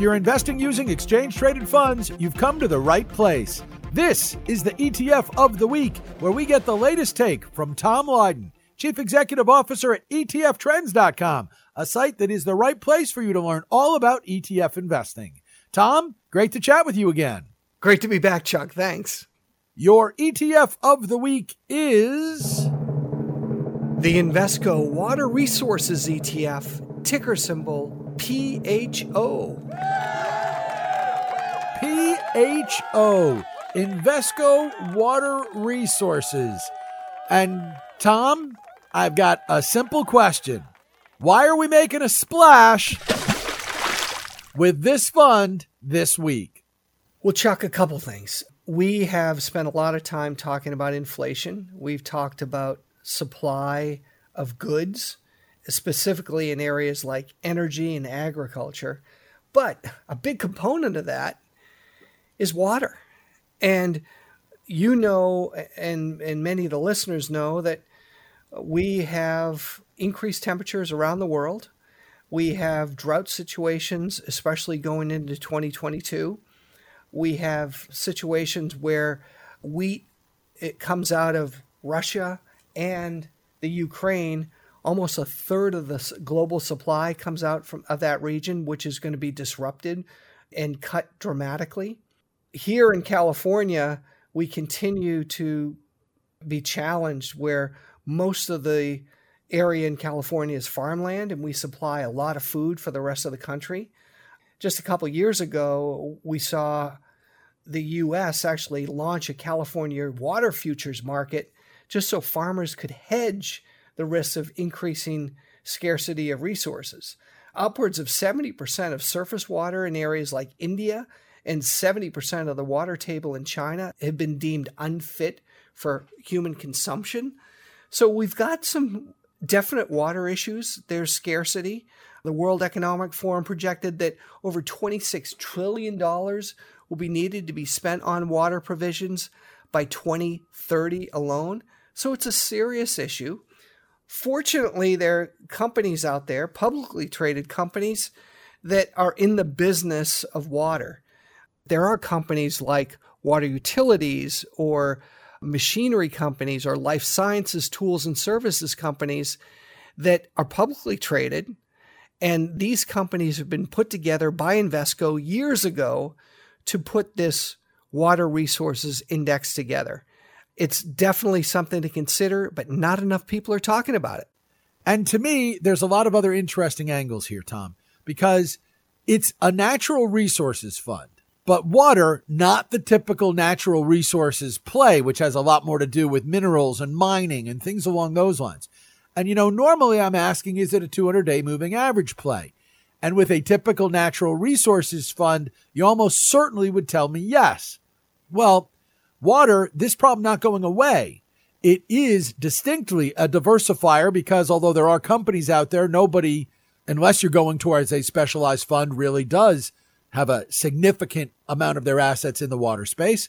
If you're investing using exchange traded funds, you've come to the right place. This is the ETF of the Week, where we get the latest take from Tom Lydon, Chief Executive Officer at ETFtrends.com, a site that is the right place for you to learn all about ETF investing. Tom, great to chat with you again. Great to be back, Chuck. Thanks. Your ETF of the week is. The Invesco Water Resources ETF, ticker symbol PHO. PHO, Invesco Water Resources. And Tom, I've got a simple question. Why are we making a splash with this fund this week? Well, Chuck, a couple things. We have spent a lot of time talking about inflation. We've talked about supply of goods, specifically in areas like energy and agriculture. But a big component of that is water. And you know, and, and many of the listeners know that we have increased temperatures around the world. We have drought situations, especially going into 2022. We have situations where wheat it comes out of Russia and the Ukraine. Almost a third of the global supply comes out from of that region, which is going to be disrupted and cut dramatically. Here in California, we continue to be challenged where most of the area in California is farmland and we supply a lot of food for the rest of the country. Just a couple years ago, we saw the US actually launch a California water futures market just so farmers could hedge the risks of increasing scarcity of resources. Upwards of 70% of surface water in areas like India and 70% of the water table in China have been deemed unfit for human consumption. So we've got some definite water issues. There's scarcity. The World Economic Forum projected that over $26 trillion will be needed to be spent on water provisions by 2030 alone. So it's a serious issue. Fortunately, there are companies out there, publicly traded companies, that are in the business of water. There are companies like water utilities or machinery companies or life sciences tools and services companies that are publicly traded. And these companies have been put together by Invesco years ago to put this water resources index together. It's definitely something to consider, but not enough people are talking about it. And to me, there's a lot of other interesting angles here, Tom, because it's a natural resources fund. But water, not the typical natural resources play, which has a lot more to do with minerals and mining and things along those lines. And, you know, normally I'm asking, is it a 200 day moving average play? And with a typical natural resources fund, you almost certainly would tell me yes. Well, water, this problem not going away. It is distinctly a diversifier because although there are companies out there, nobody, unless you're going towards a specialized fund, really does have a significant amount of their assets in the water space.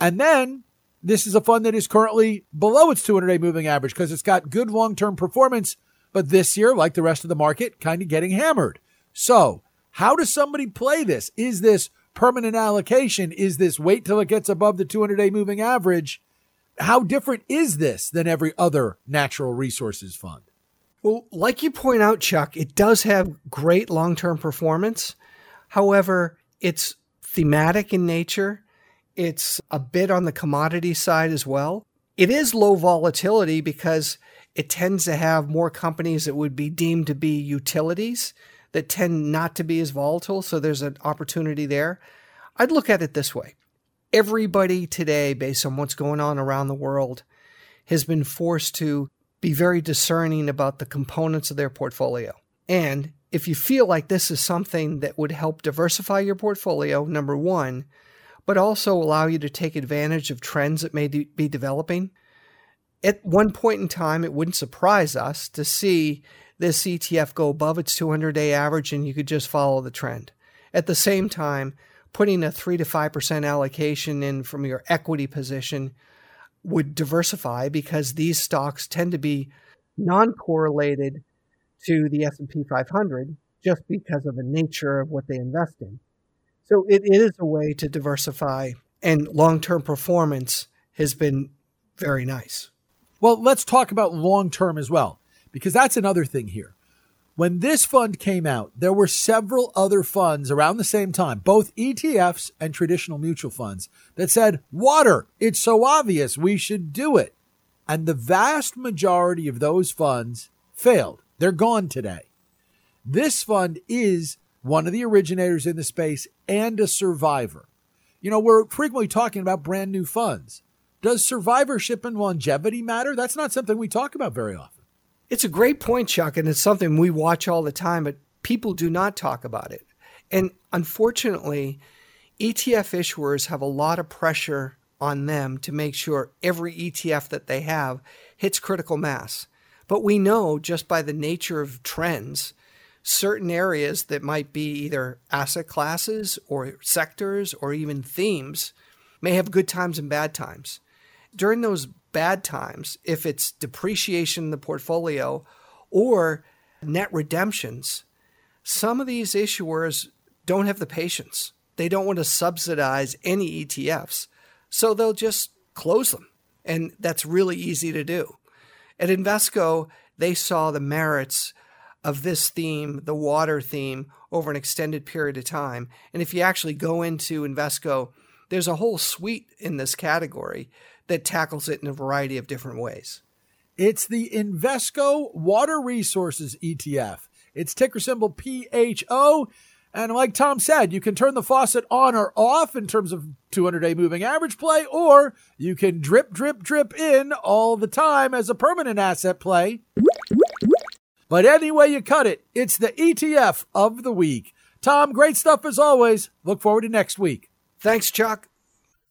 And then this is a fund that is currently below its 200 day moving average because it's got good long term performance. But this year, like the rest of the market, kind of getting hammered. So, how does somebody play this? Is this permanent allocation? Is this wait till it gets above the 200 day moving average? How different is this than every other natural resources fund? Well, like you point out, Chuck, it does have great long term performance. However, it's thematic in nature. It's a bit on the commodity side as well. It is low volatility because it tends to have more companies that would be deemed to be utilities that tend not to be as volatile. So there's an opportunity there. I'd look at it this way everybody today, based on what's going on around the world, has been forced to be very discerning about the components of their portfolio. And if you feel like this is something that would help diversify your portfolio, number one, but also allow you to take advantage of trends that may be developing, at one point in time, it wouldn't surprise us to see this ETF go above its 200 day average and you could just follow the trend. At the same time, putting a 3 to 5% allocation in from your equity position would diversify because these stocks tend to be non correlated to the S&P 500 just because of the nature of what they invest in. So it, is a way to diversify, and long term performance has been very nice. Well, let's talk about long term as well, because that's another thing here. When this fund came out, there were several other funds around the same time, both ETFs and traditional mutual funds, that said, Water, it's so obvious, we should do it. And the vast majority of those funds failed. They're gone today. This fund is one of the originators in the space and a survivor. You know, we're frequently talking about brand new funds. Does survivorship and longevity matter? That's not something we talk about very often. It's a great point, Chuck, and it's something we watch all the time, but people do not talk about it. And unfortunately, ETF issuers have a lot of pressure on them to make sure every ETF that they have hits critical mass. But we know just by the nature of trends, certain areas that might be either asset classes or sectors or even themes may have good times and bad times. During those bad times, if it's depreciation in the portfolio or net redemptions, some of these issuers don't have the patience. They don't want to subsidize any ETFs, so they'll just close them. And that's really easy to do. At Invesco, they saw the merits of this theme, the water theme, over an extended period of time. And if you actually go into Invesco, there's a whole suite in this category that tackles it in a variety of different ways. It's the Invesco Water Resources ETF. It's ticker symbol PHO. And like Tom said, you can turn the faucet on or off in terms of 200 day moving average play, or you can drip, drip, drip in all the time as a permanent asset play. But anyway you cut it, it's the ETF of the week. Tom, great stuff as always. Look forward to next week. Thanks, Chuck.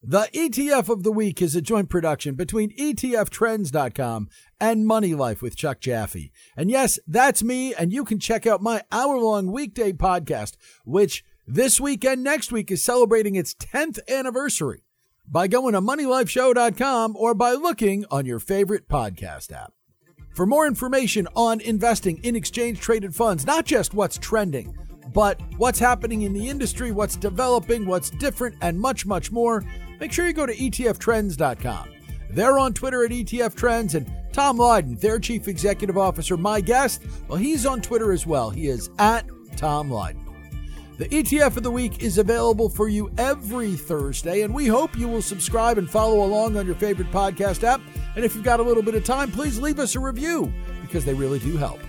The ETF of the week is a joint production between ETFtrends.com and Money Life with Chuck Jaffe. And yes, that's me, and you can check out my hour long weekday podcast, which this week and next week is celebrating its 10th anniversary by going to MoneyLifeShow.com or by looking on your favorite podcast app. For more information on investing in exchange traded funds, not just what's trending, but what's happening in the industry, what's developing, what's different, and much, much more, make sure you go to ETFtrends.com. They're on Twitter at ETF Trends, and Tom Lydon, their chief executive officer, my guest, well, he's on Twitter as well. He is at Tom Lydon. The ETF of the week is available for you every Thursday, and we hope you will subscribe and follow along on your favorite podcast app. And if you've got a little bit of time, please leave us a review because they really do help.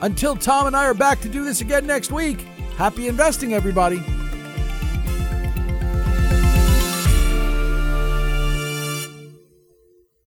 Until Tom and I are back to do this again next week, happy investing, everybody.